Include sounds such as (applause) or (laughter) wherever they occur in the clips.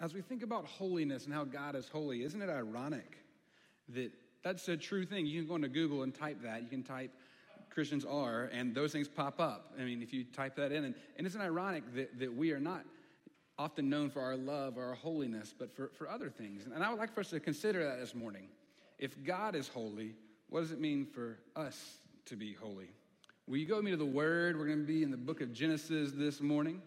as we think about holiness and how God is holy, isn't it ironic that that's a true thing? You can go into Google and type that. You can type Christians are, and those things pop up. I mean, if you type that in, and, and isn't it ironic that, that we are not often known for our love or our holiness, but for, for other things? And I would like for us to consider that this morning. If God is holy, what does it mean for us to be holy? Will you go with me to the Word? We're going to be in the book of Genesis this morning.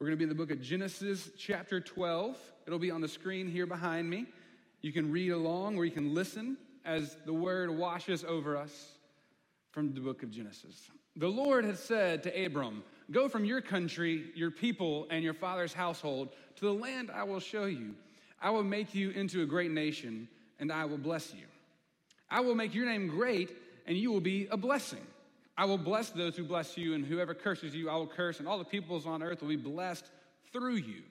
We're going to be in the book of Genesis, chapter 12. It'll be on the screen here behind me. You can read along or you can listen as the word washes over us from the book of Genesis. The Lord had said to Abram, Go from your country, your people, and your father's household to the land I will show you. I will make you into a great nation, and I will bless you. I will make your name great, and you will be a blessing. I will bless those who bless you, and whoever curses you, I will curse, and all the peoples on earth will be blessed through you.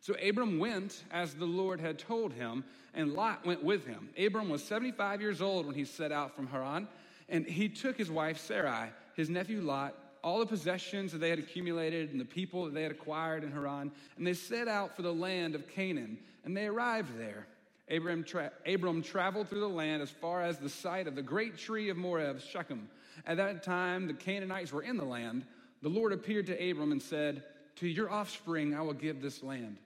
So Abram went as the Lord had told him, and Lot went with him. Abram was 75 years old when he set out from Haran, and he took his wife Sarai, his nephew Lot, all the possessions that they had accumulated, and the people that they had acquired in Haran, and they set out for the land of Canaan, and they arrived there. Abram, tra- Abram traveled through the land as far as the site of the great tree of Moreh, Shechem at that time, the Canaanites were in the land. The Lord appeared to Abram and said, To your offspring I will give this land.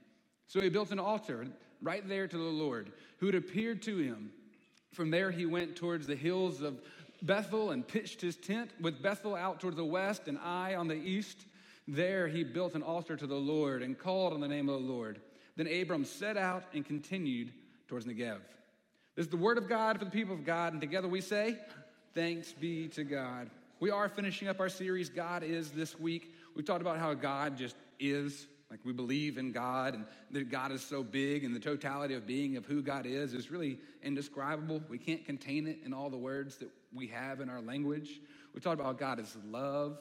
So he built an altar right there to the Lord, who had appeared to him. From there he went towards the hills of Bethel and pitched his tent, with Bethel out towards the west and Ai on the east. There he built an altar to the Lord and called on the name of the Lord. Then Abram set out and continued towards Negev. This is the word of God for the people of God, and together we say, Thanks be to God. We are finishing up our series, God is, this week. We've talked about how God just is. Like we believe in God and that God is so big and the totality of being of who God is is really indescribable. We can't contain it in all the words that we have in our language. We talked about God is love.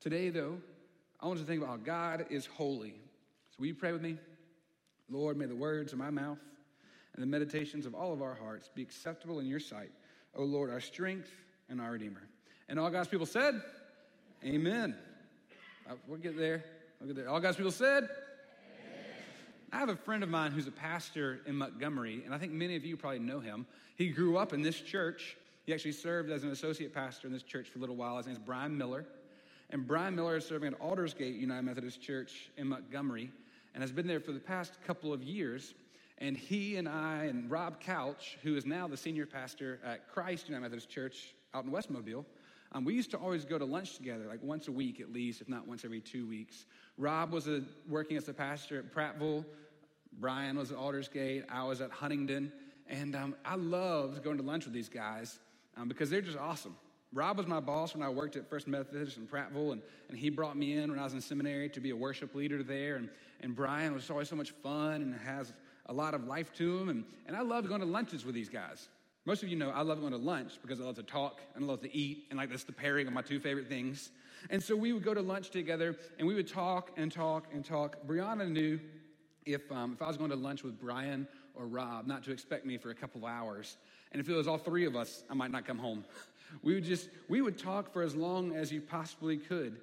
Today, though, I want to think about how God is holy. So will you pray with me? Lord, may the words of my mouth and the meditations of all of our hearts be acceptable in your sight. O Lord, our strength and our Redeemer. And all God's people said, Amen. Uh, we'll get there. We'll get there. All God's people said. I have a friend of mine who's a pastor in Montgomery, and I think many of you probably know him. He grew up in this church. He actually served as an associate pastor in this church for a little while. His name is Brian Miller. And Brian Miller is serving at Aldersgate United Methodist Church in Montgomery and has been there for the past couple of years. And he and I and Rob Couch, who is now the senior pastor at Christ United Methodist Church out in West Mobile, um, we used to always go to lunch together, like once a week at least, if not once every two weeks. Rob was a, working as a pastor at Prattville. Brian was at Aldersgate. I was at Huntingdon. And um, I loved going to lunch with these guys um, because they're just awesome. Rob was my boss when I worked at First Methodist in Prattville, and, and he brought me in when I was in seminary to be a worship leader there. And, and Brian was always so much fun and has a lot of life to them. And, and I love going to lunches with these guys. Most of you know I love going to lunch because I love to talk and I love to eat, and like that's the pairing of my two favorite things. And so we would go to lunch together and we would talk and talk and talk. Brianna knew if, um, if I was going to lunch with Brian or Rob, not to expect me for a couple of hours. And if it was all three of us, I might not come home. (laughs) We would just, we would talk for as long as you possibly could.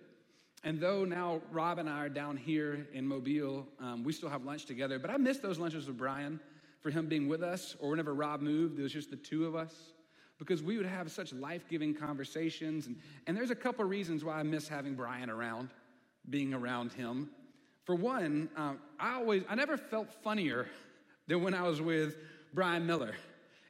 And though now Rob and I are down here in Mobile, um, we still have lunch together. But I miss those lunches with Brian for him being with us, or whenever Rob moved, it was just the two of us. Because we would have such life giving conversations. And, and there's a couple reasons why I miss having Brian around, being around him. For one, um, I always, I never felt funnier than when I was with Brian Miller.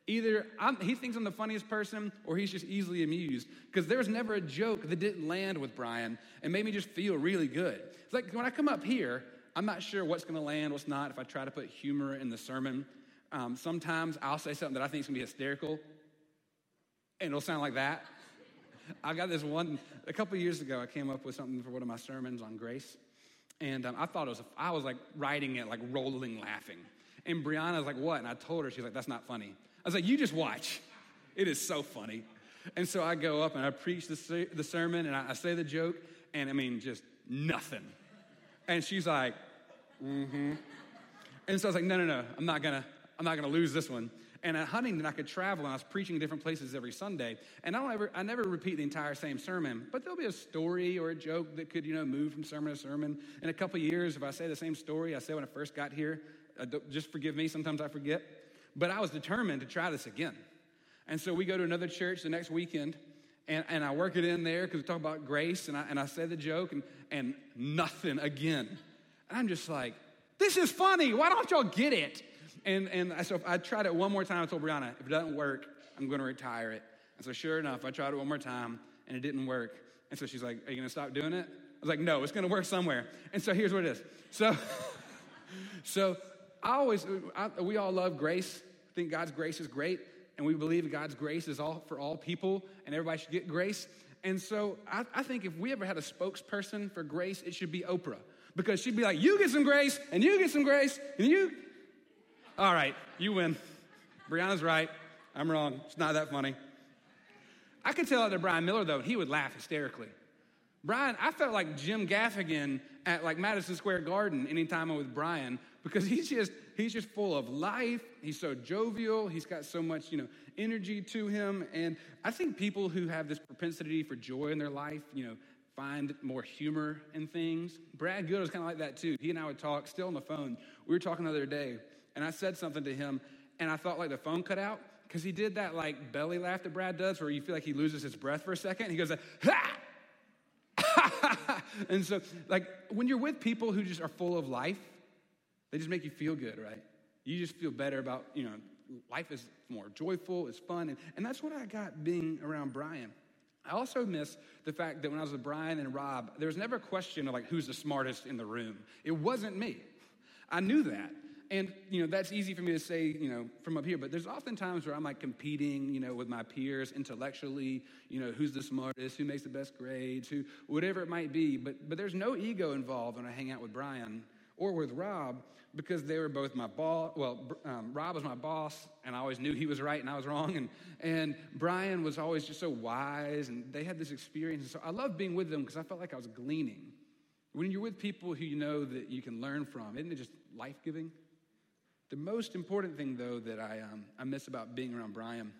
Either I'm, he thinks I'm the funniest person or he's just easily amused. Because there's never a joke that didn't land with Brian and made me just feel really good. It's like when I come up here, I'm not sure what's going to land, what's not, if I try to put humor in the sermon. Um, sometimes I'll say something that I think is going to be hysterical, and it'll sound like that. I got this one, a couple years ago, I came up with something for one of my sermons on grace. And um, I thought it was, I was like writing it, like rolling laughing. And Brianna's like, what? And I told her, she's like, that's not funny. I was like, you just watch. It is so funny. And so I go up and I preach the, the sermon and I, I say the joke, and I mean, just nothing. And she's like, mm hmm. And so I was like, no, no, no, I'm not gonna, I'm not gonna lose this one. And at Huntingdon, I could travel, and I was preaching in different places every Sunday. And I don't ever, I never repeat the entire same sermon, but there'll be a story or a joke that could, you know, move from sermon to sermon. In a couple years, if I say the same story I said when I first got here, just forgive me, sometimes I forget. But I was determined to try this again. And so we go to another church the next weekend, and, and I work it in there because we talk about grace, and I, and I say the joke, and, and nothing again. And I'm just like, this is funny. Why don't y'all get it? And, and so I tried it one more time. I told Brianna, if it doesn't work, I'm going to retire it. And so sure enough, I tried it one more time, and it didn't work. And so she's like, are you going to stop doing it? I was like, no, it's going to work somewhere. And so here's what it is. So, (laughs) so I always, I, we all love grace. Think God's grace is great and we believe God's grace is all for all people, and everybody should get grace. And so I, I think if we ever had a spokesperson for grace, it should be Oprah. Because she'd be like, you get some grace, and you get some grace, and you. All right, you win. Brianna's right. I'm wrong. It's not that funny. I could tell it to Brian Miller, though, he would laugh hysterically. Brian, I felt like Jim Gaffigan at like Madison Square Garden anytime I'm with Brian because he's just he's just full of life. He's so jovial. He's got so much, you know, energy to him. And I think people who have this propensity for joy in their life, you know, find more humor in things. Brad Good was kind of like that too. He and I would talk still on the phone. We were talking the other day, and I said something to him, and I thought like the phone cut out because he did that like belly laugh that Brad does, where you feel like he loses his breath for a second. He goes, ha! (laughs) and so, like, when you're with people who just are full of life, they just make you feel good, right? You just feel better about, you know, life is more joyful, it's fun. And, and that's what I got being around Brian. I also miss the fact that when I was with Brian and Rob, there was never a question of like who's the smartest in the room. It wasn't me. I knew that. And, you know, that's easy for me to say, you know, from up here, but there's often times where I'm like competing, you know, with my peers intellectually, you know, who's the smartest, who makes the best grades, who, whatever it might be. But, but there's no ego involved when I hang out with Brian or with Rob because they were both my boss. Well, um, Rob was my boss, and I always knew he was right and I was wrong. And, and Brian was always just so wise, and they had this experience. And so I loved being with them because I felt like I was gleaning. When you're with people who you know that you can learn from, isn't it just life giving? The most important thing, though, that I, um, I miss about being around Brian,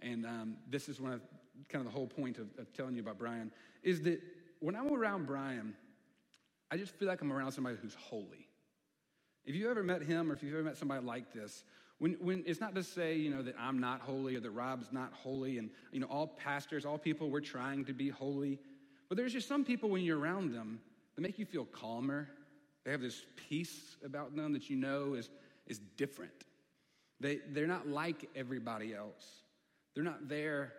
and um, this is one of kind of the whole point of, of telling you about Brian, is that when I'm around Brian, I just feel like I'm around somebody who's holy. If you ever met him or if you've ever met somebody like this, when, when it's not to say, you know, that I'm not holy or that Rob's not holy and, you know, all pastors, all people, we're trying to be holy. But there's just some people when you're around them that make you feel calmer. They have this peace about them that you know is is different. They, they're not like everybody else. They're not there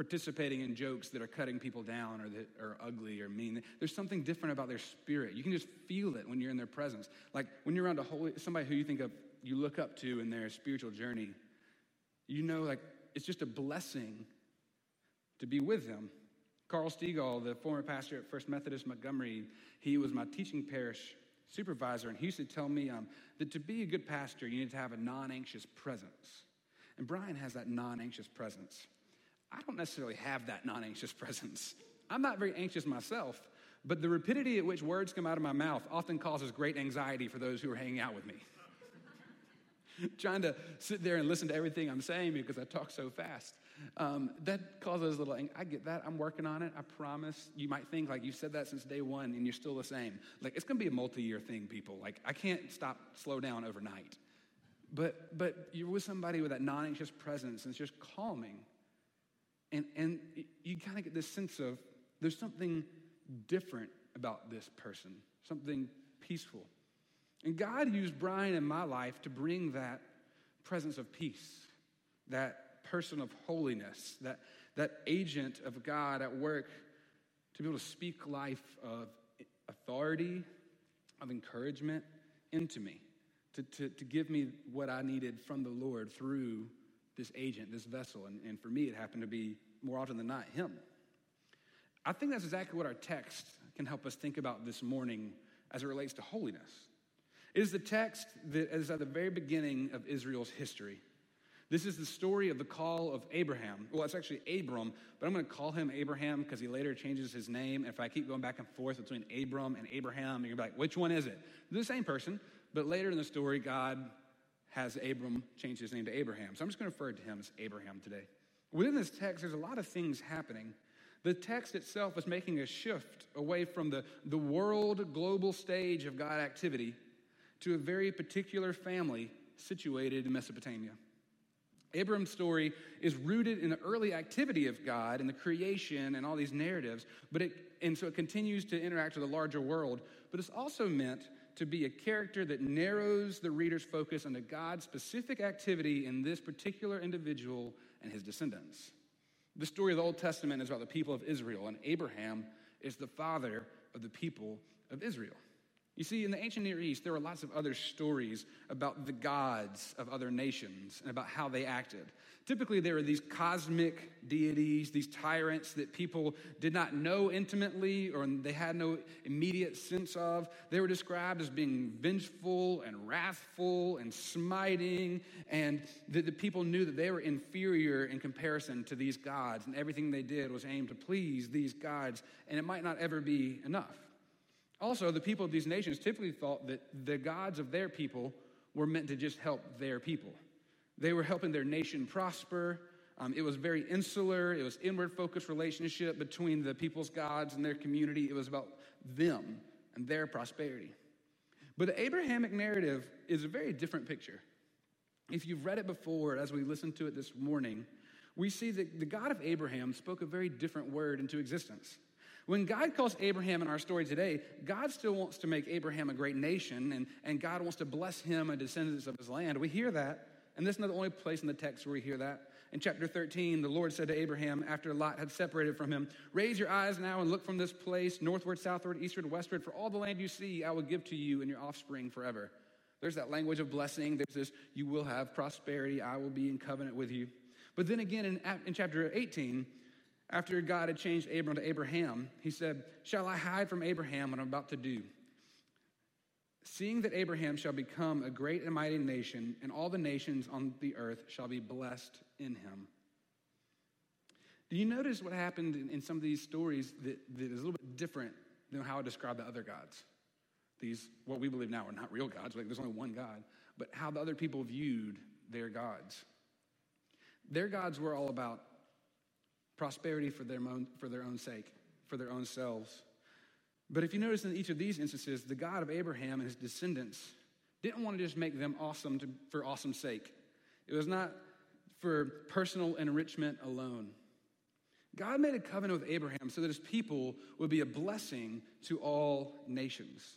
participating in jokes that are cutting people down or that are ugly or mean. There's something different about their spirit. You can just feel it when you're in their presence. Like when you're around a holy, somebody who you think of, you look up to in their spiritual journey, you know, like it's just a blessing to be with them. Carl Stegall, the former pastor at First Methodist Montgomery, he was my teaching parish supervisor, and he used to tell me um, that to be a good pastor, you need to have a non anxious presence. And Brian has that non anxious presence. I don't necessarily have that non anxious (laughs) presence. I'm not very anxious myself, but the rapidity at which words come out of my mouth often causes great anxiety for those who are hanging out with me. (laughs) Trying to sit there and listen to everything I'm saying because I talk so fast. Um, that causes a little, I get that. I'm working on it. I promise. You might think like you said that since day one and you're still the same. Like it's going to be a multi year thing, people. Like I can't stop, slow down overnight. But, but you're with somebody with that non anxious presence and it's just calming. And, and you kind of get this sense of there's something different about this person, something peaceful. And God used Brian in my life to bring that presence of peace, that person of holiness, that, that agent of God at work to be able to speak life of authority, of encouragement into me, to, to, to give me what I needed from the Lord through this agent, this vessel. And, and for me, it happened to be more often than not him. I think that's exactly what our text can help us think about this morning as it relates to holiness. It is the text that is at the very beginning of Israel's history. This is the story of the call of Abraham. Well, it's actually Abram, but I'm going to call him Abraham because he later changes his name. And if I keep going back and forth between Abram and Abraham, you're going to be like, which one is it? The same person, but later in the story, God has Abram changed his name to Abraham. So I'm just going to refer to him as Abraham today. Within this text, there's a lot of things happening. The text itself is making a shift away from the, the world global stage of God activity to a very particular family situated in Mesopotamia. Abram's story is rooted in the early activity of God and the creation and all these narratives, but it, and so it continues to interact with the larger world, but it's also meant to be a character that narrows the reader's focus onto God's specific activity in this particular individual and his descendants. The story of the Old Testament is about the people of Israel, and Abraham is the father of the people of Israel. You see, in the ancient Near East, there were lots of other stories about the gods of other nations and about how they acted. Typically, there were these cosmic deities, these tyrants that people did not know intimately or they had no immediate sense of. They were described as being vengeful and wrathful and smiting, and the, the people knew that they were inferior in comparison to these gods, and everything they did was aimed to please these gods, and it might not ever be enough. Also, the people of these nations typically thought that the gods of their people were meant to just help their people. They were helping their nation prosper. Um, it was very insular. It was inward focused relationship between the people's gods and their community. It was about them and their prosperity. But the Abrahamic narrative is a very different picture. If you've read it before, as we listened to it this morning, we see that the God of Abraham spoke a very different word into existence. When God calls Abraham in our story today, God still wants to make Abraham a great nation and, and God wants to bless him and descendants of his land. We hear that, and this is not the only place in the text where we hear that. In chapter 13, the Lord said to Abraham after Lot had separated from him, Raise your eyes now and look from this place, northward, southward, eastward, westward, for all the land you see I will give to you and your offspring forever. There's that language of blessing. There's this, you will have prosperity. I will be in covenant with you. But then again in, in chapter 18, after God had changed Abram to Abraham, he said, Shall I hide from Abraham what I'm about to do? Seeing that Abraham shall become a great and mighty nation, and all the nations on the earth shall be blessed in him. Do you notice what happened in, in some of these stories that, that is a little bit different than how I describe the other gods? These, what we believe now are not real gods, like there's only one God, but how the other people viewed their gods. Their gods were all about prosperity for their own, for their own sake, for their own selves. But if you notice in each of these instances, the God of Abraham and his descendants didn't want to just make them awesome to, for awesome sake. It was not for personal enrichment alone. God made a covenant with Abraham so that his people would be a blessing to all nations.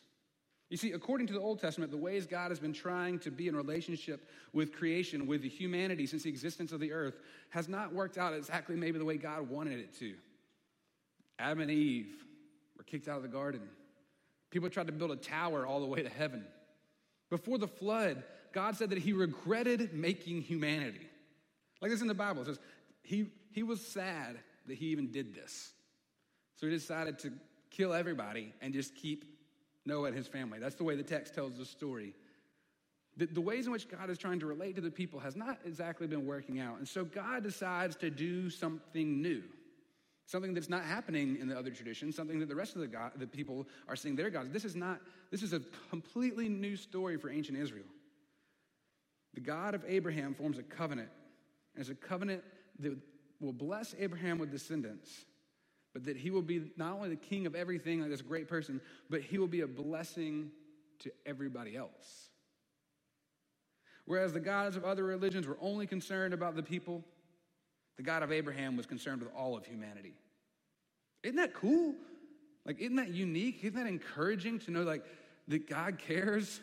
You see, according to the Old Testament, the ways God has been trying to be in relationship with creation, with the humanity since the existence of the earth, has not worked out exactly maybe the way God wanted it to. Adam and Eve were kicked out of the garden. People tried to build a tower all the way to heaven. Before the flood, God said that he regretted making humanity. Like this in the Bible, it says he, he was sad that he even did this. So he decided to kill everybody and just keep Noah and his family. That's the way the text tells the story. The, the, ways in which God is trying to relate to the people has not exactly been working out. And so God decides to do something new, something that's not happening in the other traditions, something that the rest of the, God, the people are seeing their gods. This is not, this is a completely new story for ancient Israel. The God of Abraham forms a covenant, and it's a covenant that will bless Abraham with descendants but that he will be not only the king of everything, like this great person, but he will be a blessing to everybody else. Whereas the gods of other religions were only concerned about the people, the God of Abraham was concerned with all of humanity. Isn't that cool? Like, isn't that unique? Isn't that encouraging to know, like, that God cares?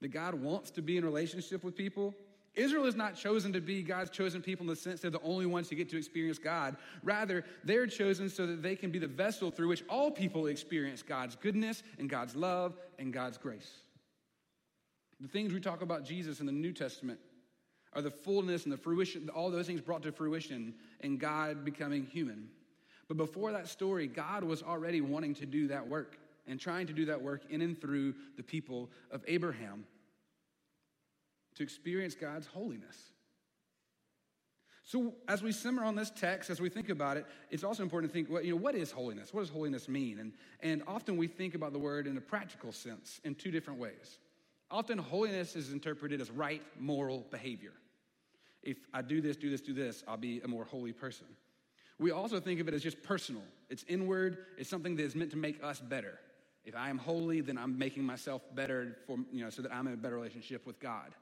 That God wants to be in relationship with people? Israel is not chosen to be God's chosen people in the sense they're the only ones who get to experience God. Rather, they're chosen so that they can be the vessel through which all people experience God's goodness and God's love and God's grace. The things we talk about Jesus in the New Testament are the fullness and the fruition, all those things brought to fruition in God becoming human. But before that story, God was already wanting to do that work and trying to do that work in and through the people of Abraham to experience God's holiness. So, as we simmer on this text, as we think about it, it's also important to think, well, you know, what is holiness? What does holiness mean? And, and often we think about the word in a practical sense in two different ways. Often, holiness is interpreted as right moral behavior. If I do this, do this, do this, I'll be a more holy person. We also think of it as just personal. It's inward, it's something that is meant to make us better. If I am holy, then I'm making myself better for, you know, so that I'm in a better relationship with God.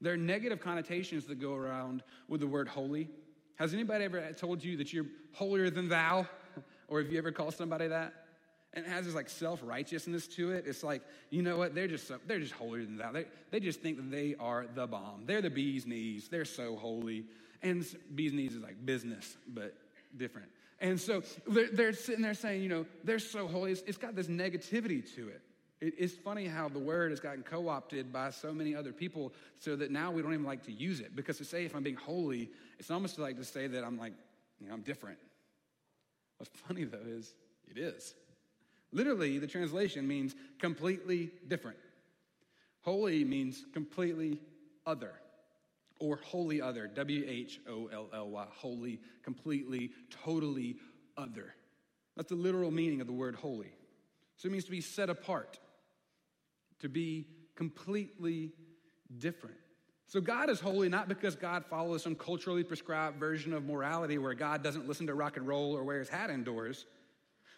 There are negative connotations that go around with the word holy. Has anybody ever told you that you're holier than thou? (laughs) Or have you ever called somebody that? And it has this like self-righteousness to it. It's like, you know what? They're just so, they're just holier than thou. They, they just think that they are the bomb. They're the bee's knees. They're so holy. And bee's knees is like business, but different. And so they're, they're sitting there saying, you know, they're so holy. It's, it's got this negativity to it. It. It's funny how the word has gotten co opted by so many other people so that now we don't even like to use it. Because to say if I'm being holy, it's almost like to say that I'm like, you know, I'm different. What's funny though is it is. Literally, the translation means completely different. Holy means completely other or wholly other. W H O L L Y. Holy, completely, totally other. That's the literal meaning of the word holy. So it means to be set apart, to be completely different. So God is holy not because God follows some culturally prescribed version of morality where God doesn't listen to rock and roll or wear his hat indoors,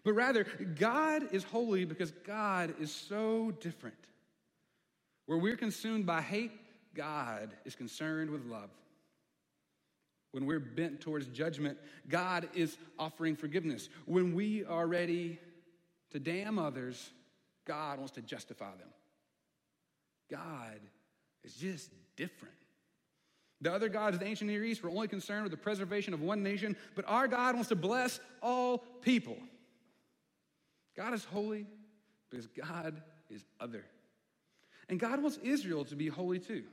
but rather God is holy because God is so different. Where we're consumed by hate, God is concerned with love. When we're bent towards judgment, God is offering forgiveness. When we are ready to damn others, God wants to justify them. God is just different. The other gods of the ancient Near East were only concerned with the preservation of one nation, but our God wants to bless all people. God is holy because God is other. And God wants Israel to be holy too.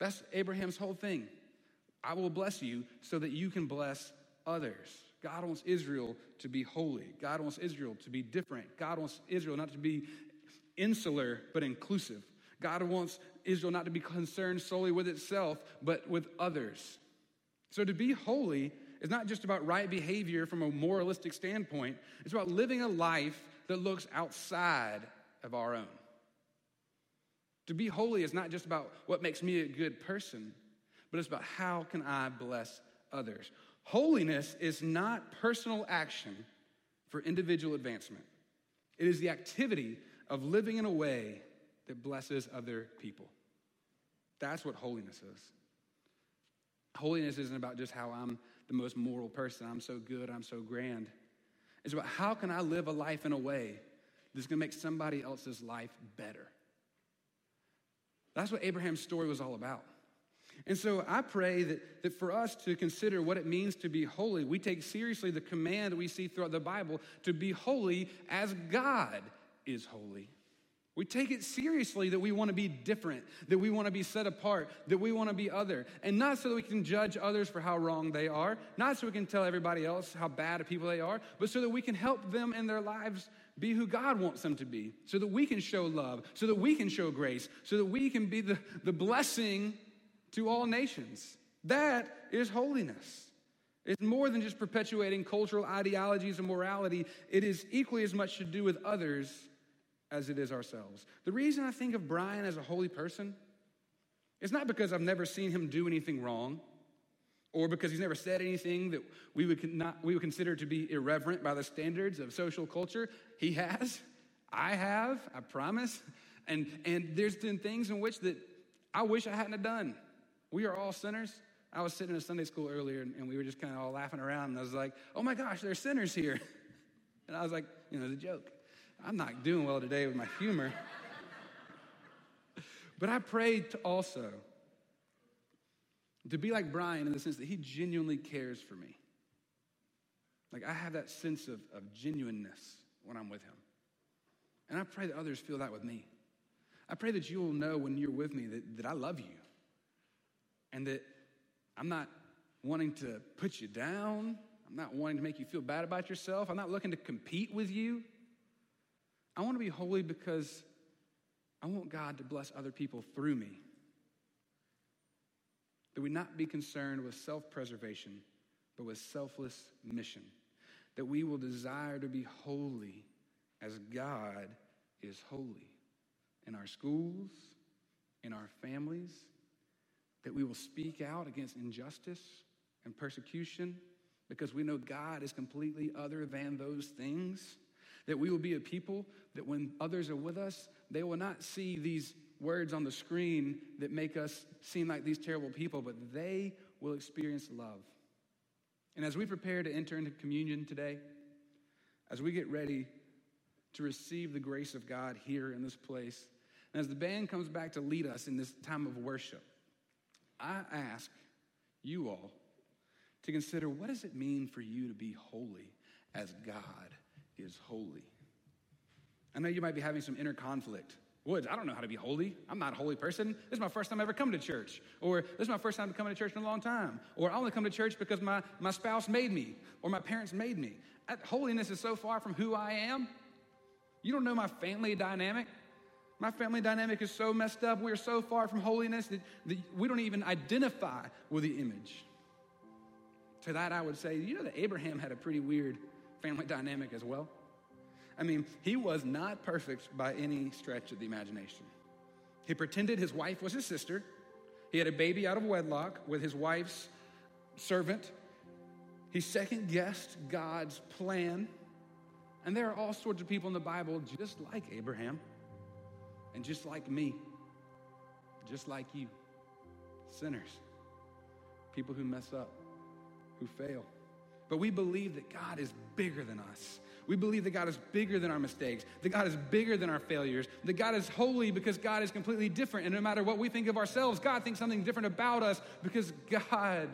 That's Abraham's whole thing. I will bless you so that you can bless others. God wants Israel to be holy. God wants Israel to be different. God wants Israel not to be insular, but inclusive. God wants Israel not to be concerned solely with itself, but with others. So to be holy is not just about right behavior from a moralistic standpoint, it's about living a life that looks outside of our own. To be holy is not just about what makes me a good person, but it's about how can I bless others. Holiness is not personal action for individual advancement. It is the activity of living in a way that blesses other people. That's what holiness is. Holiness isn't about just how I'm the most moral person, I'm so good, I'm so grand. It's about how can I live a life in a way that's to make somebody else's life better. That's what Abraham's story was all about. And so I pray that, that for us to consider what it means to be holy, we take seriously the command we see throughout the Bible to be holy as God is holy. We take it seriously that we want to be different, that we want to be set apart, that we want to be other. And not so that we can judge others for how wrong they are, not so we can tell everybody else how bad of people they are, but so that we can help them in their lives be who God wants them to be, so that we can show love, so that we can show grace, so that we can be the, the blessing to all nations. That is holiness. It's more than just perpetuating cultural ideologies and morality, it is equally as much to do with others as it is ourselves. The reason I think of Brian as a holy person is not because I've never seen him do anything wrong or because he's never said anything that we would, not, we would consider to be irreverent by the standards of social culture. He has. I have, I promise. And, and there's been things in which that I wish I hadn't have done. We are all sinners. I was sitting in a Sunday school earlier and, and we were just kind of all laughing around and I was like, oh my gosh, there's sinners here. (laughs) And I was like, you know, it's a joke. I'm not doing well today with my humor. but I prayed to also to be like Brian in the sense that he genuinely cares for me. Like I have that sense of, of genuineness when I'm with him. And I pray that others feel that with me. I pray that you will know when you're with me that, that I love you and that I'm not wanting to put you down. I'm not wanting to make you feel bad about yourself. I'm not looking to compete with you. I want to be holy because I want God to bless other people through me. That we not be concerned with self preservation, but with selfless mission. That we will desire to be holy as God is holy in our schools, in our families. That we will speak out against injustice and persecution because we know God is completely other than those things That we will be a people that when others are with us, they will not see these words on the screen that make us seem like these terrible people, but they will experience love. And as we prepare to enter into communion today, as we get ready to receive the grace of God here in this place, and as the band comes back to lead us in this time of worship, I ask you all to consider what does it mean for you to be holy as God is holy? I know you might be having some inner conflict. Woods, I don't know how to be holy. I'm not a holy person. This is my first time ever come to church. Or this is my first time coming to church in a long time. Or I only come to church because my, my spouse made me or my parents made me. Holiness is so far from who I am. You don't know my family dynamic. My family dynamic is so messed up. We are so far from holiness that, that we don't even identify with the image. To that, I would say, you know that Abraham had a pretty weird family (laughs) dynamic as well. I mean, he was not perfect by any stretch of the imagination. He pretended his wife was his sister. He had a baby out of wedlock with his wife's servant. He second guessed God's plan. And there are all sorts of people in the Bible just like Abraham and just like me, just like you, sinners, people who mess up, who fail. But we believe that God is bigger than us. We believe that God is bigger than our mistakes, that God is bigger than our failures, that God is holy because God is completely different. And no matter what we think of ourselves, God thinks something different about us because God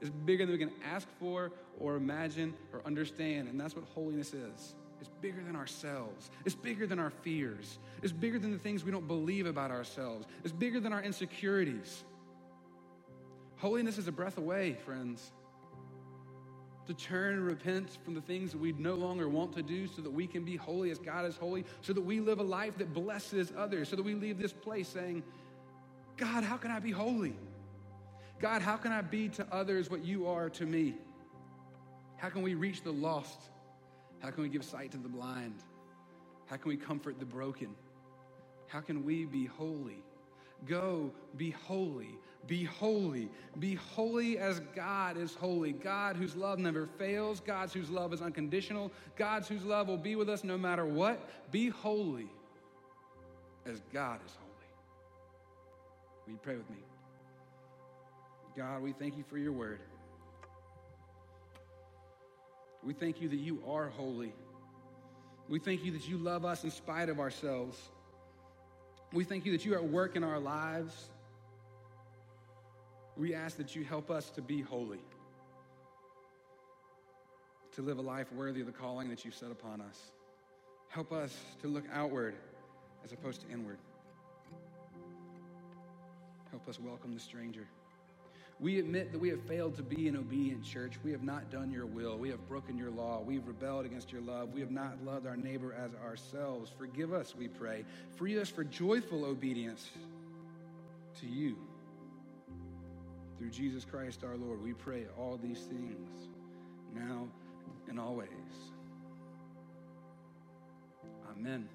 is bigger than we can ask for or imagine or understand. And that's what holiness is. It's bigger than ourselves. It's bigger than our fears. It's bigger than the things we don't believe about ourselves. It's bigger than our insecurities. Holiness is a breath away, friends to turn and repent from the things that we no longer want to do so that we can be holy as God is holy, so that we live a life that blesses others, so that we leave this place saying, God, how can I be holy? God, how can I be to others what you are to me? How can we reach the lost? How can we give sight to the blind? How can we comfort the broken? How can we be holy? Go be holy be holy. Be holy as God is holy. God whose love never fails. God whose love is unconditional. God whose love will be with us no matter what. Be holy as God is holy. Will you pray with me? God, we thank you for your word. We thank you that you are holy. We thank you that you love us in spite of ourselves. We thank you that you are at work in our lives we ask that you help us to be holy, to live a life worthy of the calling that you've set upon us. Help us to look outward as opposed to inward. Help us welcome the stranger. We admit that we have failed to be an obedient church. We have not done your will. We have broken your law. We have rebelled against your love. We have not loved our neighbor as ourselves. Forgive us, we pray. Free us for joyful obedience to you. Through Jesus Christ our Lord, we pray all these things now and always. Amen.